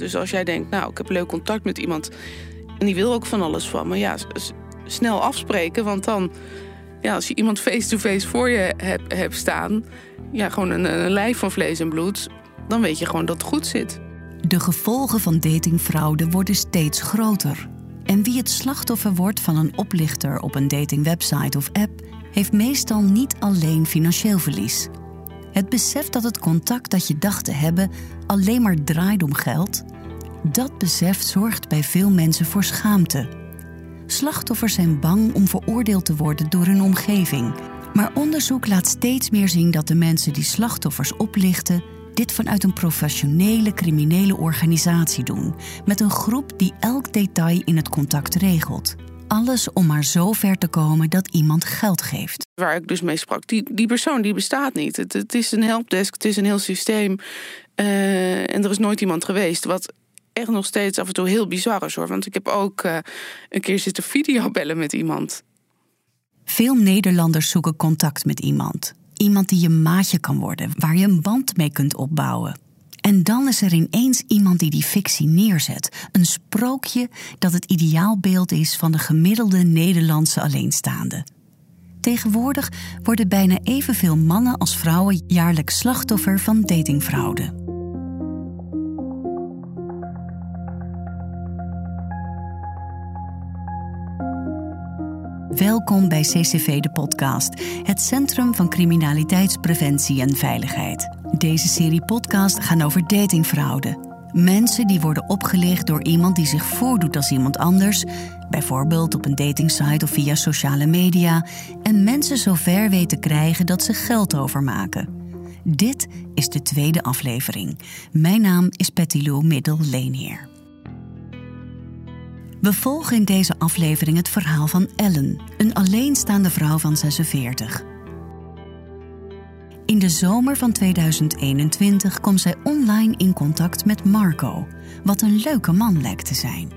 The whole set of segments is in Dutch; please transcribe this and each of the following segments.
Dus als jij denkt, nou, ik heb leuk contact met iemand en die wil ook van alles van me, ja, snel afspreken, want dan, ja, als je iemand face-to-face voor je hebt staan, ja, gewoon een, een lijf van vlees en bloed, dan weet je gewoon dat het goed zit. De gevolgen van datingfraude worden steeds groter. En wie het slachtoffer wordt van een oplichter op een datingwebsite of app, heeft meestal niet alleen financieel verlies. Het besef dat het contact dat je dacht te hebben alleen maar draait om geld, dat besef zorgt bij veel mensen voor schaamte. Slachtoffers zijn bang om veroordeeld te worden door hun omgeving. Maar onderzoek laat steeds meer zien dat de mensen die slachtoffers oplichten dit vanuit een professionele criminele organisatie doen, met een groep die elk detail in het contact regelt. Alles om maar zo ver te komen dat iemand geld geeft. Waar ik dus mee sprak, die, die persoon die bestaat niet. Het, het is een helpdesk, het is een heel systeem. Uh, en er is nooit iemand geweest. Wat echt nog steeds af en toe heel bizar is hoor. Want ik heb ook uh, een keer zitten videobellen met iemand. Veel Nederlanders zoeken contact met iemand. Iemand die je maatje kan worden, waar je een band mee kunt opbouwen. En dan is er ineens iemand die die fictie neerzet. Een sprookje dat het ideaalbeeld is van de gemiddelde Nederlandse alleenstaande. Tegenwoordig worden bijna evenveel mannen als vrouwen jaarlijks slachtoffer van datingfraude. Welkom bij CCV de podcast, het Centrum van Criminaliteitspreventie en Veiligheid. Deze serie podcast gaan over datingfraude. Mensen die worden opgelicht door iemand die zich voordoet als iemand anders, bijvoorbeeld op een datingsite of via sociale media, en mensen zover weten krijgen dat ze geld overmaken. Dit is de tweede aflevering. Mijn naam is Petty Lou Middel-Leenheer. We volgen in deze aflevering het verhaal van Ellen, een alleenstaande vrouw van 46. In de zomer van 2021 kwam zij online in contact met Marco, wat een leuke man lijkt te zijn.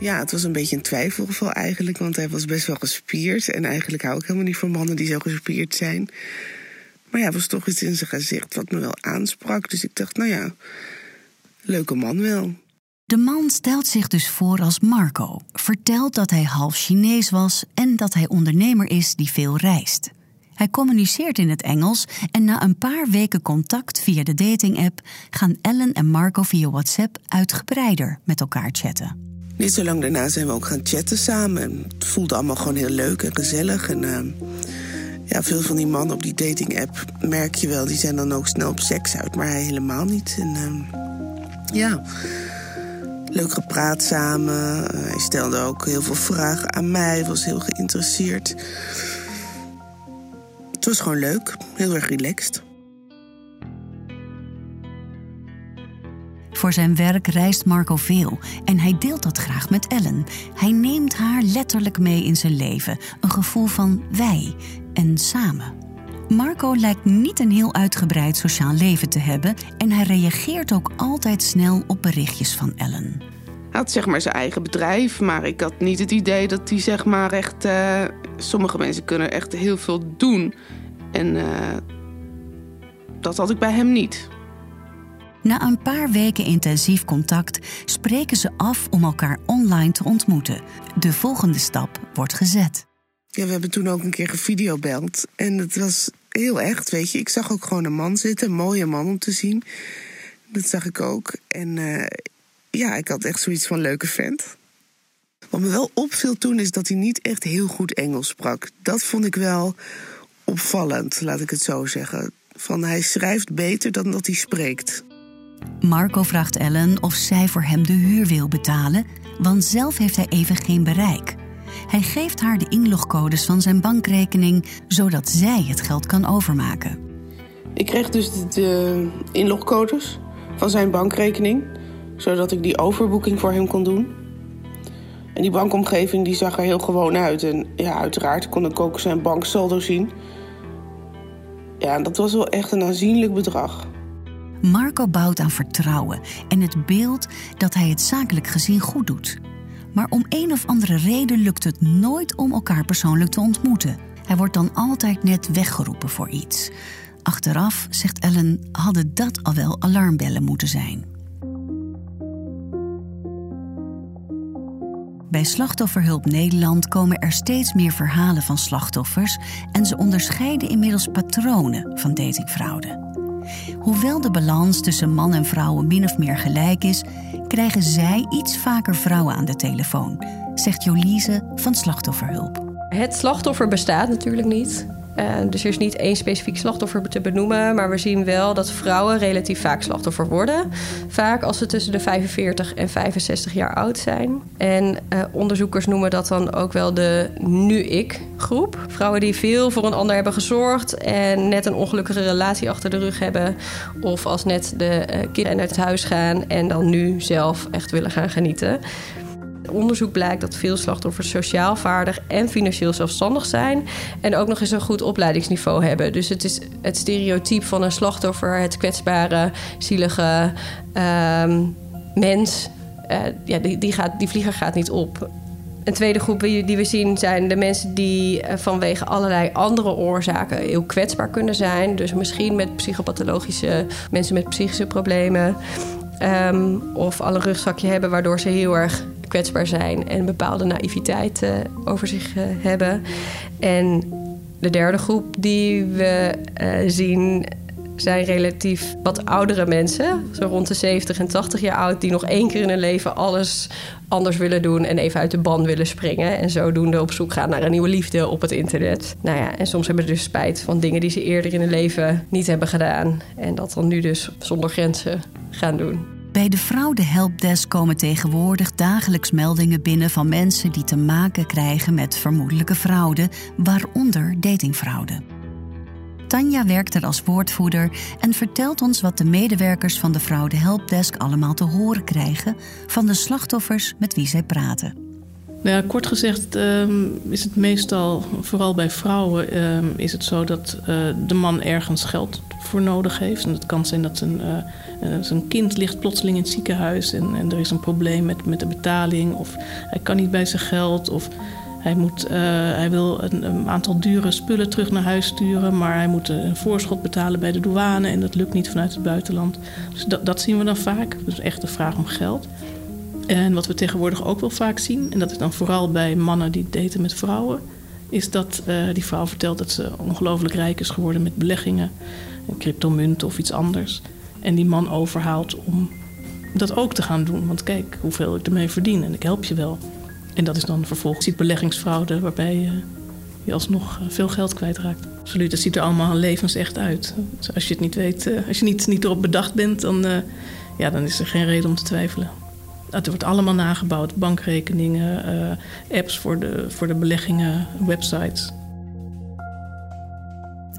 Ja, het was een beetje een twijfelgeval eigenlijk, want hij was best wel gespierd. En eigenlijk hou ik helemaal niet van mannen die zo gespierd zijn. Maar ja, was toch iets in zijn gezicht wat me wel aansprak. Dus ik dacht, nou ja, leuke man wel. De man stelt zich dus voor als Marco, vertelt dat hij half Chinees was en dat hij ondernemer is die veel reist. Hij communiceert in het Engels en na een paar weken contact via de dating-app gaan Ellen en Marco via WhatsApp uitgebreider met elkaar chatten. Niet zo lang daarna zijn we ook gaan chatten samen. Het voelde allemaal gewoon heel leuk en gezellig. En uh, ja, veel van die mannen op die dating-app merk je wel, die zijn dan ook snel op seks uit, maar hij helemaal niet. En uh, ja leuk gepraat samen. Uh, hij stelde ook heel veel vragen aan mij, was heel geïnteresseerd. Het was gewoon leuk, heel erg relaxed. Voor zijn werk reist Marco veel en hij deelt dat graag met Ellen. Hij neemt haar letterlijk mee in zijn leven, een gevoel van wij en samen. Marco lijkt niet een heel uitgebreid sociaal leven te hebben en hij reageert ook altijd snel op berichtjes van Ellen. Hij had zeg maar zijn eigen bedrijf, maar ik had niet het idee dat hij zeg maar echt. Uh, sommige mensen kunnen echt heel veel doen. En uh, dat had ik bij hem niet. Na een paar weken intensief contact spreken ze af om elkaar online te ontmoeten. De volgende stap wordt gezet. Ja, we hebben toen ook een keer gevideobeld. En het was heel echt, weet je. Ik zag ook gewoon een man zitten, een mooie man om te zien. Dat zag ik ook. En uh, ja, ik had echt zoiets van leuke vent. Wat me wel opviel toen is dat hij niet echt heel goed Engels sprak. Dat vond ik wel opvallend, laat ik het zo zeggen. Van hij schrijft beter dan dat hij spreekt. Marco vraagt Ellen of zij voor hem de huur wil betalen, want zelf heeft hij even geen bereik. Hij geeft haar de inlogcodes van zijn bankrekening, zodat zij het geld kan overmaken. Ik kreeg dus de inlogcodes van zijn bankrekening, zodat ik die overboeking voor hem kon doen. En die bankomgeving die zag er heel gewoon uit. En ja, uiteraard kon ik ook zijn banksaldo zien. Ja, dat was wel echt een aanzienlijk bedrag. Marco bouwt aan vertrouwen en het beeld dat hij het zakelijk gezien goed doet. Maar om een of andere reden lukt het nooit om elkaar persoonlijk te ontmoeten. Hij wordt dan altijd net weggeroepen voor iets. Achteraf, zegt Ellen, hadden dat al wel alarmbellen moeten zijn. Bij Slachtofferhulp Nederland komen er steeds meer verhalen van slachtoffers en ze onderscheiden inmiddels patronen van datingfraude. Hoewel de balans tussen man en vrouwen min of meer gelijk is, krijgen zij iets vaker vrouwen aan de telefoon, zegt Jolise van Slachtofferhulp. Het slachtoffer bestaat natuurlijk niet. Uh, dus er is niet één specifiek slachtoffer te benoemen. Maar we zien wel dat vrouwen relatief vaak slachtoffer worden. Vaak als ze tussen de 45 en 65 jaar oud zijn. En uh, onderzoekers noemen dat dan ook wel de nu-ik-groep. Vrouwen die veel voor een ander hebben gezorgd. En net een ongelukkige relatie achter de rug hebben. Of als net de uh, kinderen uit het huis gaan. En dan nu zelf echt willen gaan genieten onderzoek blijkt dat veel slachtoffers sociaal vaardig en financieel zelfstandig zijn. En ook nog eens een goed opleidingsniveau hebben. Dus het is het stereotype van een slachtoffer, het kwetsbare, zielige uh, mens. Uh, ja, die, die, gaat, die vlieger gaat niet op. Een tweede groep die we zien zijn de mensen die eh, vanwege allerlei andere oorzaken heel kwetsbaar kunnen zijn. Dus misschien met psychopathologische mensen met psychische problemen. Um, of al een rugzakje hebben waardoor ze heel erg kwetsbaar zijn en bepaalde naïviteit over zich uh, hebben. En de derde groep die we uh, zien zijn relatief wat oudere mensen, zo rond de 70 en 80 jaar oud, die nog één keer in hun leven alles anders willen doen en even uit de ban willen springen. En zodoende op zoek gaan naar een nieuwe liefde op het internet. Nou ja, en soms hebben ze dus spijt van dingen die ze eerder in hun leven niet hebben gedaan. En dat dan nu dus zonder grenzen gaan doen. Bij de Fraude Helpdesk komen tegenwoordig dagelijks meldingen binnen van mensen die te maken krijgen met vermoedelijke fraude, waaronder datingfraude. Tanja werkt er als woordvoerder en vertelt ons wat de medewerkers van de Fraude Helpdesk allemaal te horen krijgen van de slachtoffers met wie zij praten. Nou kort gezegd uh, is het meestal, vooral bij vrouwen, uh, is het zo dat uh, de man ergens geld voor nodig heeft. En het kan zijn dat een, zijn kind ligt plotseling in het ziekenhuis en, en er is een probleem met, met de betaling. Of hij kan niet bij zijn geld. Of hij, moet, hij wil een, een, aantal dure spullen terug naar huis sturen, maar hij moet een voorschot betalen bij de douane en dat lukt niet vanuit het buitenland. Dus dat, dat zien we dan vaak. Dus echt de vraag om geld. En wat we tegenwoordig ook wel vaak zien, en dat is dan vooral bij mannen die daten met vrouwen, is dat uh, die vrouw vertelt dat ze ongelooflijk rijk is geworden met beleggingen, een cryptomunt of iets anders. En die man overhaalt om dat ook te gaan doen. Want kijk hoeveel ik ermee verdien en ik help je wel. En dat is dan vervolgens die beleggingsfraude waarbij uh, je alsnog veel geld kwijtraakt. Absoluut, dat ziet er allemaal levensecht uit. Dus als je het niet weet, als je niet, niet erop bedacht bent, dan, ja, dan is er geen reden om te twijfelen. Het wordt allemaal nagebouwd. Bankrekeningen, uh, apps voor de, voor de beleggingen, websites.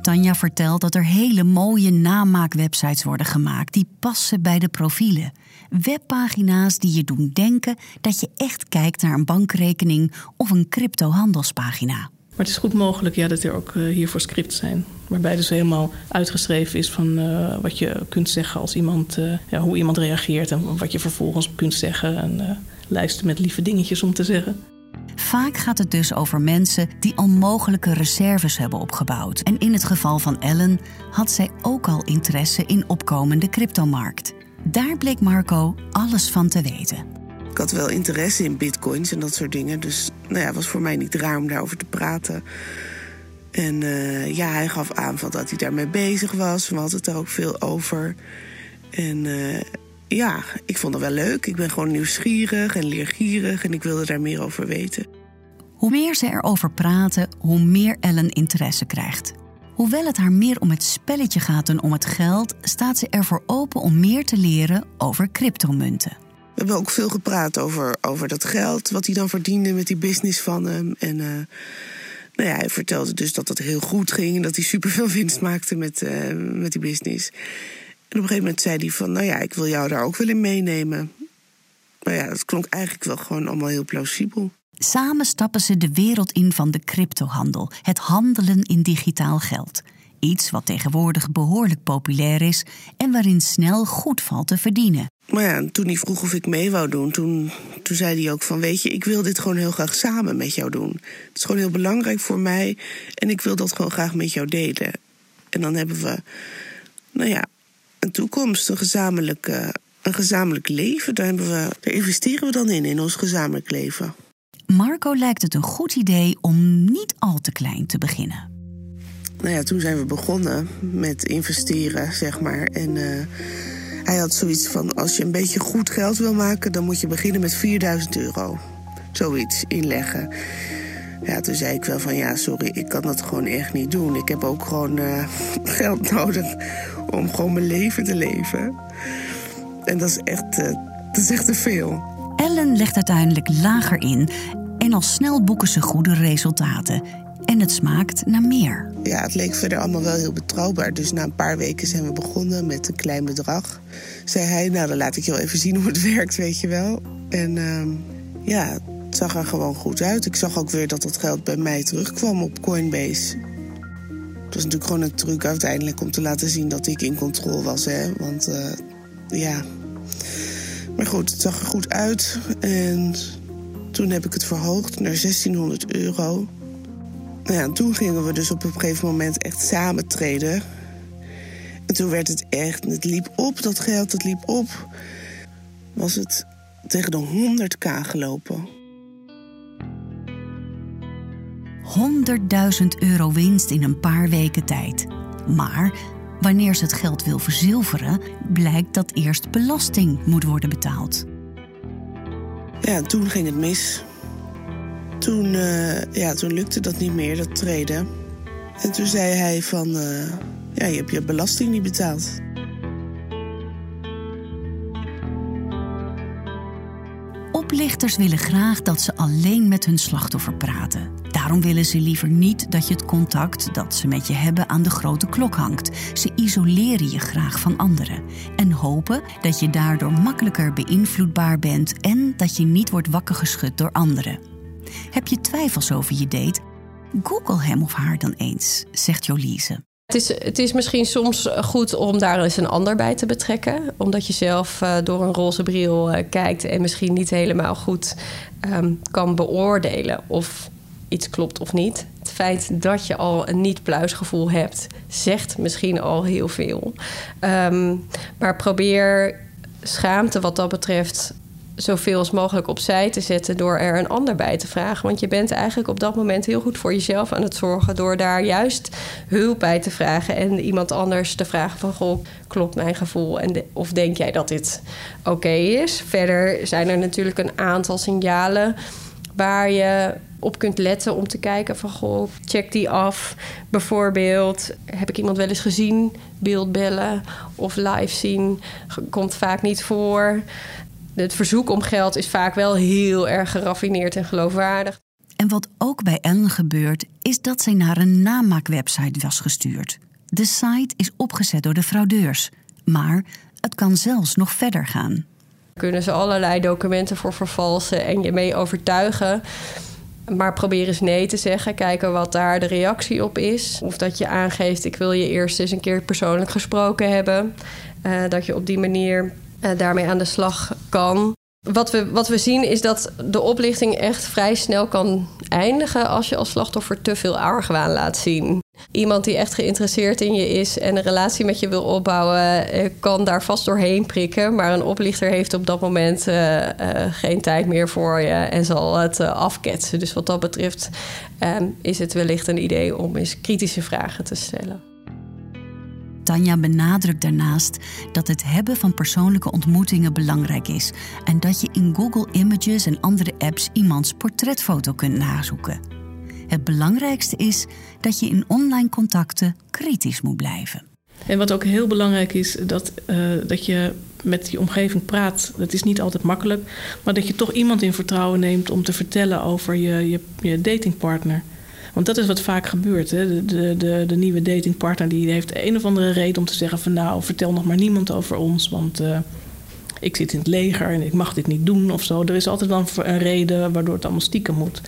Tanja vertelt dat er hele mooie namaakwebsites worden gemaakt die passen bij de profielen. Webpagina's die je doen denken dat je echt kijkt naar een bankrekening of een cryptohandelspagina. Maar het is goed mogelijk ja, dat er ook uh, hiervoor scripts zijn. Waarbij dus helemaal uitgeschreven is van uh, wat je kunt zeggen als iemand, uh, ja, hoe iemand reageert en wat je vervolgens kunt zeggen. En lijsten met lieve dingetjes om te zeggen. Vaak gaat het dus over mensen die onmogelijke reserves hebben opgebouwd. En in het geval van Ellen had zij ook al interesse in opkomende cryptomarkt. Daar bleek Marco alles van te weten. Had wel interesse in bitcoins en dat soort dingen. Dus nou ja, was voor mij niet raar om daarover te praten. En uh, ja, hij gaf aan van dat hij daarmee bezig was. We hadden het er ook veel over. En uh, ja, ik vond het wel leuk. Ik ben gewoon nieuwsgierig en leergierig en ik wilde daar meer over weten. Hoe meer ze erover praten, hoe meer Ellen interesse krijgt. Hoewel het haar meer om het spelletje gaat dan om het geld, staat ze ervoor open om meer te leren over cryptomunten. We hebben ook veel gepraat over, over dat geld, wat hij dan verdiende met die business van hem. En uh, nou ja, hij vertelde dus dat dat heel goed ging en dat hij superveel winst maakte met, uh, met die business. En op een gegeven moment zei hij van, nou ja, ik wil jou daar ook wel in meenemen. Nou ja, dat klonk eigenlijk wel gewoon allemaal heel plausibel. Samen stappen ze de wereld in van de cryptohandel, het handelen in digitaal geld. Iets wat tegenwoordig behoorlijk populair is en waarin snel goed valt te verdienen. Maar ja, toen hij vroeg of ik mee wou doen, toen, toen zei hij ook van... weet je, ik wil dit gewoon heel graag samen met jou doen. Het is gewoon heel belangrijk voor mij en ik wil dat gewoon graag met jou delen. En dan hebben we, nou ja, een toekomst, een gezamenlijk, een gezamenlijk leven. Daar, hebben we, daar investeren we dan in, in ons gezamenlijk leven. Marco lijkt het een goed idee om niet al te klein te beginnen. Nou ja, toen zijn we begonnen met investeren, zeg maar. En uh, hij had zoiets van: als je een beetje goed geld wil maken, dan moet je beginnen met 4000 euro. Zoiets inleggen. Ja, toen zei ik wel van ja, sorry, ik kan dat gewoon echt niet doen. Ik heb ook gewoon uh, geld nodig om gewoon mijn leven te leven. En dat is echt, uh, dat is echt te veel. Ellen legt uiteindelijk lager in en al snel boeken ze goede resultaten. En het smaakt naar meer. Ja, het leek verder allemaal wel heel betrouwbaar. Dus na een paar weken zijn we begonnen met een klein bedrag. Zei hij, nou dan laat ik je wel even zien hoe het werkt, weet je wel. En uh, ja, het zag er gewoon goed uit. Ik zag ook weer dat het geld bij mij terugkwam op Coinbase. Het was natuurlijk gewoon een truc uiteindelijk om te laten zien dat ik in controle was. Hè? Want uh, ja. Maar goed, het zag er goed uit. En toen heb ik het verhoogd naar 1600 euro. Nou ja, toen gingen we dus op een gegeven moment echt samen treden. En toen werd het echt, het liep op, dat geld, het liep op. Was het tegen de 100k gelopen. 100.000 euro winst in een paar weken tijd. Maar wanneer ze het geld wil verzilveren, blijkt dat eerst belasting moet worden betaald. Ja, toen ging het mis. Toen, uh, ja, toen lukte dat niet meer, dat treden. En toen zei hij van, uh, ja, je hebt je belasting niet betaald. Oplichters willen graag dat ze alleen met hun slachtoffer praten. Daarom willen ze liever niet dat je het contact dat ze met je hebben aan de grote klok hangt. Ze isoleren je graag van anderen en hopen dat je daardoor makkelijker beïnvloedbaar bent en dat je niet wordt wakker geschud door anderen. Heb je twijfels over je date? Google hem of haar dan eens, zegt Jolise. Het is, het is misschien soms goed om daar eens een ander bij te betrekken. Omdat je zelf uh, door een roze bril uh, kijkt en misschien niet helemaal goed um, kan beoordelen of iets klopt of niet. Het feit dat je al een niet-pluisgevoel hebt, zegt misschien al heel veel. Um, maar probeer schaamte wat dat betreft zoveel als mogelijk opzij te zetten door er een ander bij te vragen. Want je bent eigenlijk op dat moment heel goed voor jezelf aan het zorgen door daar juist hulp bij te vragen en iemand anders te vragen van goh, klopt mijn gevoel en of denk jij dat dit oké is? Verder zijn er natuurlijk een aantal signalen waar je op kunt letten om te kijken van goh, check die af. Bijvoorbeeld, heb ik iemand wel eens gezien? Beeldbellen of live zien komt vaak niet voor het verzoek om geld is vaak wel heel erg geraffineerd en geloofwaardig. En wat ook bij Ellen gebeurt, is dat zij naar een namaakwebsite was gestuurd. De site is opgezet door de fraudeurs, maar het kan zelfs nog verder gaan. Kunnen ze allerlei documenten voor vervalsen en je mee overtuigen. Maar probeer eens nee te zeggen. Kijken wat daar de reactie op is. Of dat je aangeeft: ik wil je eerst eens een keer persoonlijk gesproken hebben. Uh, dat je op die manier uh, daarmee aan de slag kan. Wat we, wat we zien is dat de oplichting echt vrij snel kan eindigen als je als slachtoffer te veel argwaan laat zien. Iemand die echt geïnteresseerd in je is en een relatie met je wil opbouwen, eh, kan daar vast doorheen prikken. Maar een oplichter heeft op dat moment uh, geen tijd meer voor je en zal het afketsen. Dus wat dat betreft is het wellicht een idee om eens kritische vragen te stellen. Tanja benadrukt daarnaast dat het hebben van persoonlijke ontmoetingen belangrijk is en dat je in Google Images en andere apps iemands portretfoto kunt nazoeken. Het belangrijkste is dat je in online contacten kritisch moet blijven. En wat ook heel belangrijk is, dat, uh, dat je met je omgeving praat. Dat is niet altijd makkelijk, maar dat je toch iemand in vertrouwen neemt om te vertellen over je, je, je datingpartner. Want dat is wat vaak gebeurt. Hè? De, de, de, nieuwe datingpartner die heeft een of andere reden om te zeggen van nou, vertel nog maar niemand over ons. Want uh, ik zit in het leger en ik mag dit niet doen of zo. Er is altijd dan een reden waardoor het allemaal stiekem moet.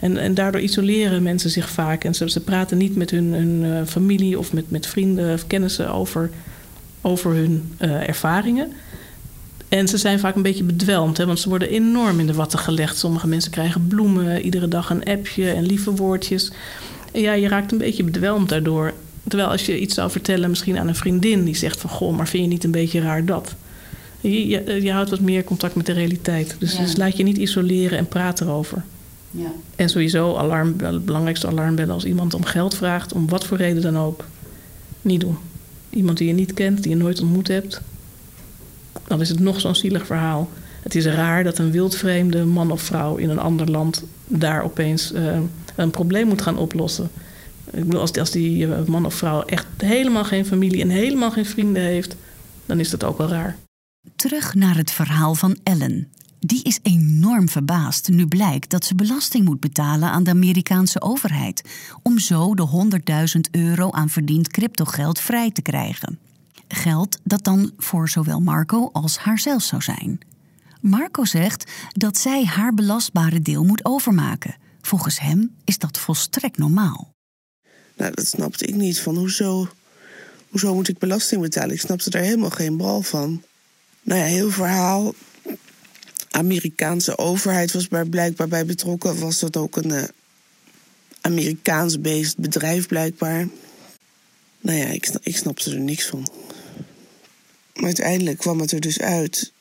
En, en daardoor isoleren mensen zich vaak. En ze, praten niet met hun, uh, familie of met, met vrienden of kennissen over, over hun uh, ervaringen. En ze zijn vaak een beetje bedwelmd, hè, want ze worden enorm in de watten gelegd. Sommige mensen krijgen bloemen, iedere dag een appje en lieve woordjes. En ja, je raakt een beetje bedwelmd daardoor. Terwijl als je iets zou vertellen, misschien aan een vriendin die zegt van goh, maar vind je niet een beetje raar dat? Je, je, je houdt wat meer contact met de realiteit. Dus, ja. dus laat je niet isoleren en praat erover. Ja. En sowieso alarmbellen, belangrijkste alarmbellen als iemand om geld vraagt, om wat voor reden dan ook, niet doen. Iemand die je niet kent, die je nooit ontmoet hebt, dan is het nog zo'n zielig verhaal. Het is raar dat een wildvreemde man of vrouw in een ander land daar opeens uh, een probleem moet gaan oplossen. Ik bedoel, als, als die eh, man of vrouw echt helemaal geen familie en helemaal geen vrienden heeft, dan is dat ook wel raar. Terug naar het verhaal van Ellen. Die is enorm verbaasd nu blijkt dat ze belasting moet betalen aan de Amerikaanse overheid. Om zo de 100.000 euro aan verdiend cryptogeld vrij te krijgen. Geld dat dan voor zowel Marco als haarzelf zou zijn. Marco zegt dat zij haar belastbare deel moet overmaken. Volgens hem is dat volstrekt normaal. Nou, dat snapte ik niet. Van hoezo, hoezo moet ik belasting betalen? Ik snapte daar helemaal geen bal van. Nou ja, heel verhaal. Amerikaanse overheid was daar blijkbaar bij betrokken. Was dat ook een uh, Amerikaans beest bedrijf blijkbaar? Nou ja, ik, ik snapte er niks van. Uiteindelijk kwam het er dus uit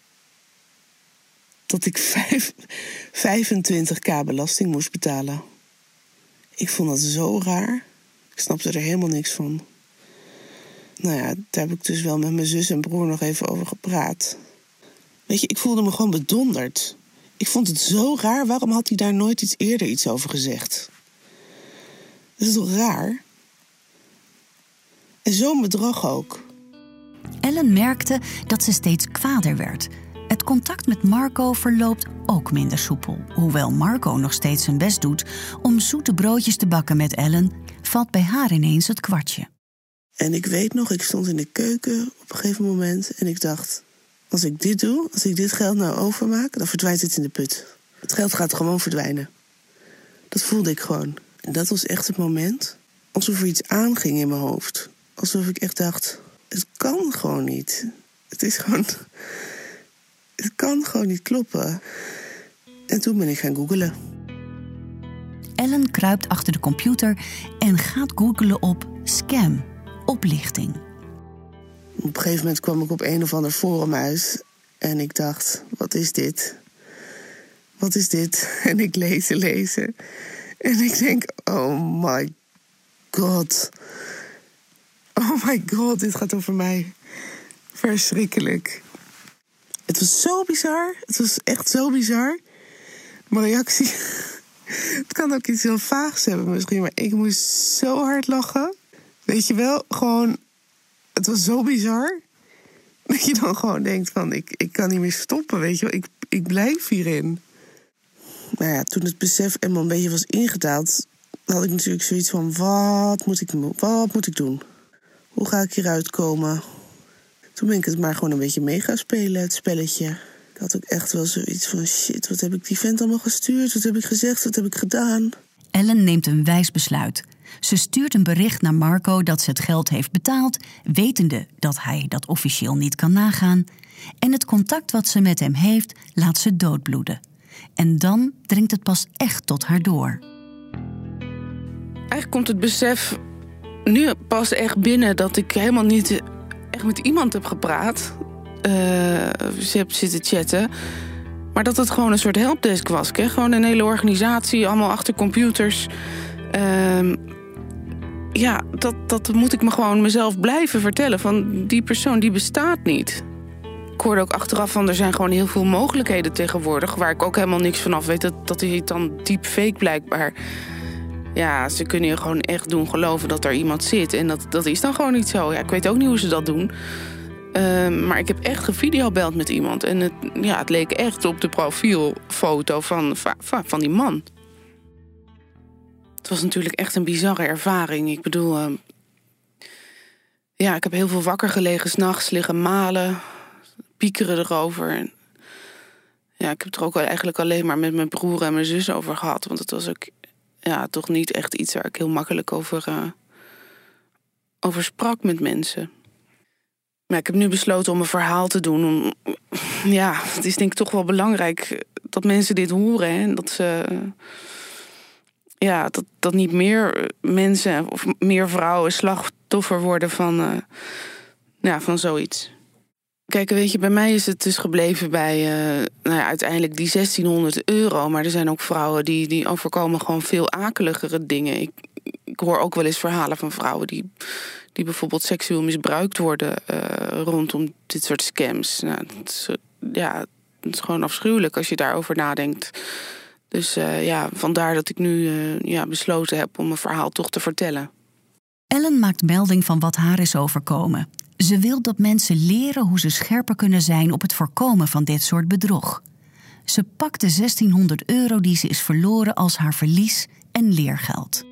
dat ik 25k belasting moest betalen. Ik vond dat zo raar. Ik snapte er helemaal niks van. Nou ja, daar heb ik dus wel met mijn zus en broer nog even over gepraat. Weet je, ik voelde me gewoon bedonderd. Ik vond het zo raar. Waarom had hij daar nooit iets eerder iets over gezegd? Dat is toch raar? En zo'n bedrag ook. Ellen merkte dat ze steeds kwader werd. Het contact met Marco verloopt ook minder soepel. Hoewel Marco nog steeds zijn best doet om zoete broodjes te bakken met Ellen, valt bij haar ineens het kwartje. En ik weet nog, ik stond in de keuken op een gegeven moment en ik dacht: als ik dit doe, als ik dit geld nou overmaak, dan verdwijnt het in de put. Het geld gaat gewoon verdwijnen. Dat voelde ik gewoon. En dat was echt het moment alsof er iets aanging in mijn hoofd. Alsof ik echt dacht: het kan gewoon niet. Het is gewoon. Het kan gewoon niet kloppen. En toen ben ik gaan googelen. Ellen kruipt achter de computer en gaat googelen op scam, oplichting. Op een gegeven moment kwam ik op een of ander forum uit en ik dacht: wat is dit? Wat is dit? En ik lees en lezen. En ik denk: oh my god. Oh my god, dit gaat over mij. Verschrikkelijk. Het was zo bizar. Het was echt zo bizar. Mijn reactie. Het kan ook iets heel vaags hebben misschien, maar ik moest zo hard lachen. Weet je wel, gewoon. Het was zo bizar. Dat je dan gewoon denkt: van ik, ik kan niet meer stoppen, weet je wel. Ik, ik blijf hierin. Nou ja, toen het besef eenmaal een beetje was ingedaald, had ik natuurlijk zoiets van: wat moet ik, wat moet ik doen? Hoe ga ik hieruit komen? Toen ben ik het maar gewoon een beetje mee gaan spelen, het spelletje. Ik had ook echt wel zoiets van: shit, wat heb ik die vent allemaal gestuurd? Wat heb ik gezegd? Wat heb ik gedaan? Ellen neemt een wijs besluit. Ze stuurt een bericht naar Marco dat ze het geld heeft betaald, wetende dat hij dat officieel niet kan nagaan. En het contact wat ze met hem heeft, laat ze doodbloeden. En dan dringt het pas echt tot haar door. Eigenlijk komt het besef nu pas echt binnen dat ik helemaal niet echt met iemand heb gepraat. Uh, ze heb zitten chatten. Maar dat het gewoon een soort helpdesk was. Hè? Gewoon een hele organisatie, allemaal achter computers. Uh, ja, dat, dat moet ik me gewoon mezelf blijven vertellen. Van die persoon, die bestaat niet. Ik hoorde ook achteraf van, er zijn gewoon heel veel mogelijkheden tegenwoordig... waar ik ook helemaal niks van af weet. Dat, dat is dan fake blijkbaar. Ja, ze kunnen je gewoon echt doen geloven dat er iemand zit. En dat, dat is dan gewoon niet zo. Ja, ik weet ook niet hoe ze dat doen. Uh, maar ik heb echt gevideobeld met iemand. En het, ja, het leek echt op de profielfoto van, van, van die man. Het was natuurlijk echt een bizarre ervaring. Ik bedoel, uh, ja, ik heb heel veel wakker gelegen, s'nachts liggen malen, piekeren erover. Ja, ik heb het er ook eigenlijk alleen maar met mijn broer en mijn zus over gehad. Want het was ook ja, toch niet echt iets waar ik heel makkelijk over, uh, over sprak met mensen. Maar ik heb nu besloten om een verhaal te doen. Ja, het is denk ik toch wel belangrijk dat mensen dit horen. Hè? En dat ze. Ja, dat, dat niet meer mensen of meer vrouwen slachtoffer worden van, uh, ja, van zoiets. Kijk, weet je, bij mij is het dus gebleven bij uh, nou ja, uiteindelijk die 1600 euro. Maar er zijn ook vrouwen die, die overkomen gewoon veel akeligere dingen. Ik, ik hoor ook wel eens verhalen van vrouwen die, die bijvoorbeeld seksueel misbruikt worden uh, rondom dit soort scams. Nou, dat is, ja, het is gewoon afschuwelijk als je daarover nadenkt. Dus uh, ja, vandaar dat ik nu ja, besloten heb om mijn verhaal toch te vertellen. Ellen maakt melding van wat haar is overkomen. Ze wil dat mensen leren hoe ze scherper kunnen zijn op het voorkomen van dit soort bedrog. Ze pakt de 1600 euro die ze is verloren als haar verlies en leergeld.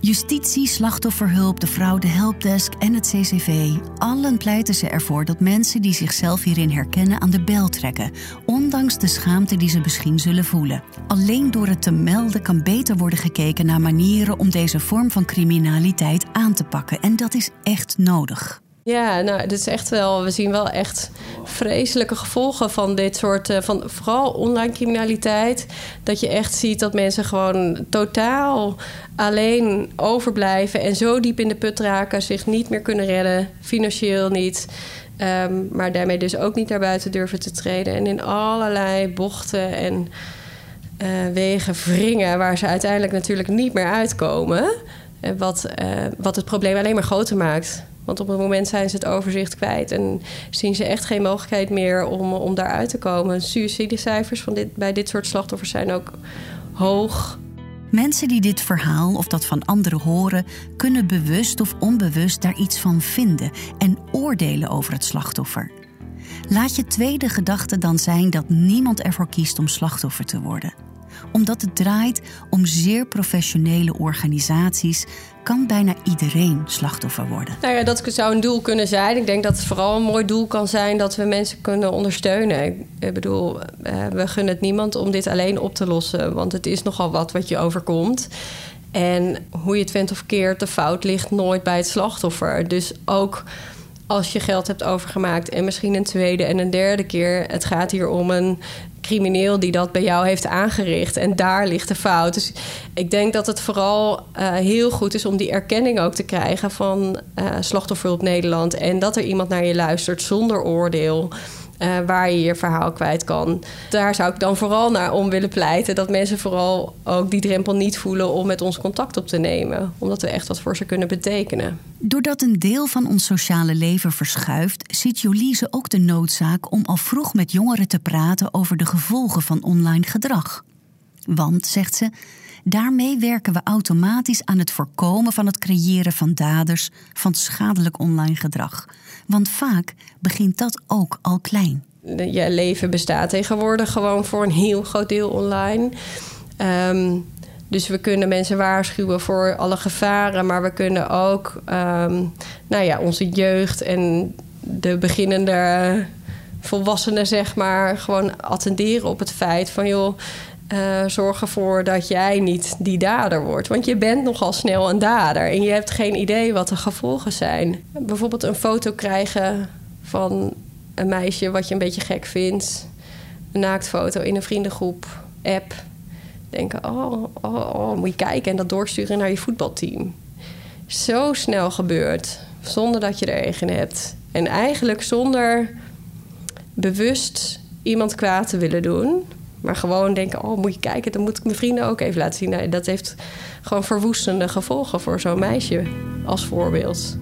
Justitie, slachtofferhulp, de fraude helpdesk en het CCV. Allen pleiten ze ervoor dat mensen die zichzelf hierin herkennen aan de bel trekken, ondanks de schaamte die ze misschien zullen voelen. Alleen door het te melden kan beter worden gekeken naar manieren om deze vorm van criminaliteit aan te pakken. En dat is echt nodig. Ja, nou, dit is echt wel. We zien wel echt vreselijke gevolgen van dit soort. Uh, van vooral online criminaliteit. Dat je echt ziet dat mensen gewoon totaal alleen overblijven. En zo diep in de put raken, zich niet meer kunnen redden. Financieel niet. Um, maar daarmee dus ook niet naar buiten durven te treden. En in allerlei bochten en uh, wegen wringen. Waar ze uiteindelijk natuurlijk niet meer uitkomen. Wat, uh, wat het probleem alleen maar groter maakt. Want op het moment zijn ze het overzicht kwijt en zien ze echt geen mogelijkheid meer om, om daaruit te komen. Suïcidecijfers van dit, bij dit soort slachtoffers zijn ook hoog. Mensen die dit verhaal of dat van anderen horen, kunnen bewust of onbewust daar iets van vinden en oordelen over het slachtoffer. Laat je tweede gedachte dan zijn dat niemand ervoor kiest om slachtoffer te worden omdat het draait om zeer professionele organisaties, kan bijna iedereen slachtoffer worden. Nou ja, dat zou een doel kunnen zijn. Ik denk dat het vooral een mooi doel kan zijn dat we mensen kunnen ondersteunen. Ik bedoel, eh, we gunnen het niemand om dit alleen op te lossen, want het is nogal wat wat je overkomt. En hoe je het vindt of keert, de fout ligt nooit bij het slachtoffer. Dus ook als je geld hebt overgemaakt en misschien een tweede en een derde keer. Het gaat hier om een crimineel die dat bij jou heeft aangericht. En daar ligt de fout. Dus ik denk dat het vooral uh, heel goed is om die erkenning ook te krijgen van uh, Slachtofferhulp Nederland. En dat er iemand naar je luistert zonder oordeel. Uh, waar je je verhaal kwijt kan. Daar zou ik dan vooral naar om willen pleiten. Dat mensen vooral ook die drempel niet voelen om met ons contact op te nemen. Omdat we echt wat voor ze kunnen betekenen. Doordat een deel van ons sociale leven verschuift, ziet Jolise ook de noodzaak om al vroeg met jongeren te praten over de gevolgen van online gedrag. Want, zegt ze, daarmee werken we automatisch aan het voorkomen van het creëren van daders van schadelijk online gedrag. Want vaak begint dat ook al klein. Je leven bestaat tegenwoordig gewoon voor een heel groot deel online. Um, dus we kunnen mensen waarschuwen voor alle gevaren, maar we kunnen ook um, nou ja, onze jeugd en de beginnende volwassenen, zeg maar, gewoon attenderen op het feit van joh. Uh, zorg ervoor dat jij niet die dader wordt. Want je bent nogal snel een dader en je hebt geen idee wat de gevolgen zijn. Bijvoorbeeld een foto krijgen van een meisje wat je een beetje gek vindt. Een naaktfoto in een vriendengroep, app denken: oh, oh, oh, moet je kijken en dat doorsturen naar je voetbalteam. Zo snel gebeurt, zonder dat je er eigen hebt. En eigenlijk zonder bewust iemand kwaad te willen doen. Maar gewoon denken: oh, moet je kijken, dan moet ik mijn vrienden ook even laten zien. Dat heeft gewoon verwoestende gevolgen voor zo'n meisje als voorbeeld.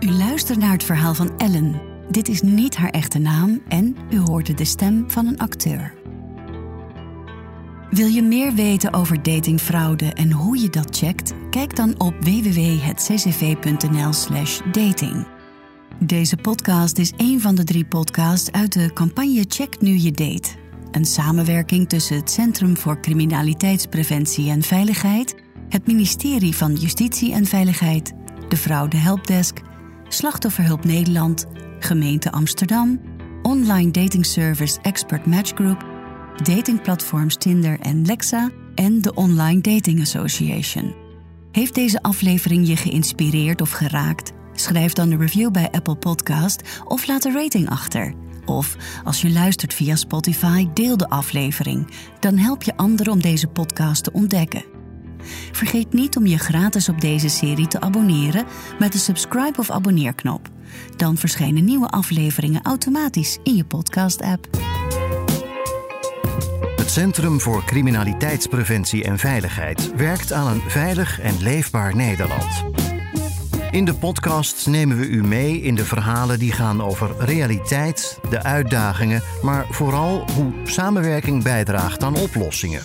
U luistert naar het verhaal van Ellen dit is niet haar echte naam en u hoorde de stem van een acteur. Wil je meer weten over datingfraude en hoe je dat checkt? Kijk dan op www.ccv.nl/slash dating. Deze podcast is een van de drie podcasts uit de campagne Check Nu Je Date. Een samenwerking tussen het Centrum voor Criminaliteitspreventie en Veiligheid, het ministerie van Justitie en Veiligheid, de Fraude Helpdesk, Slachtofferhulp Nederland Gemeente Amsterdam, online datingservice Expert Match Group, datingplatforms Tinder en Lexa en de Online Dating Association. Heeft deze aflevering je geïnspireerd of geraakt? Schrijf dan een review bij Apple Podcast of laat een rating achter. Of als je luistert via Spotify, deel de aflevering. Dan help je anderen om deze podcast te ontdekken. Vergeet niet om je gratis op deze serie te abonneren met de subscribe of abonneerknop. Dan verschijnen nieuwe afleveringen automatisch in je podcast-app. Het Centrum voor Criminaliteitspreventie en Veiligheid werkt aan een veilig en leefbaar Nederland. In de podcast nemen we u mee in de verhalen die gaan over realiteit, de uitdagingen, maar vooral hoe samenwerking bijdraagt aan oplossingen.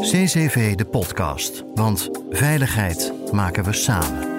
CCV de podcast, want veiligheid maken we samen.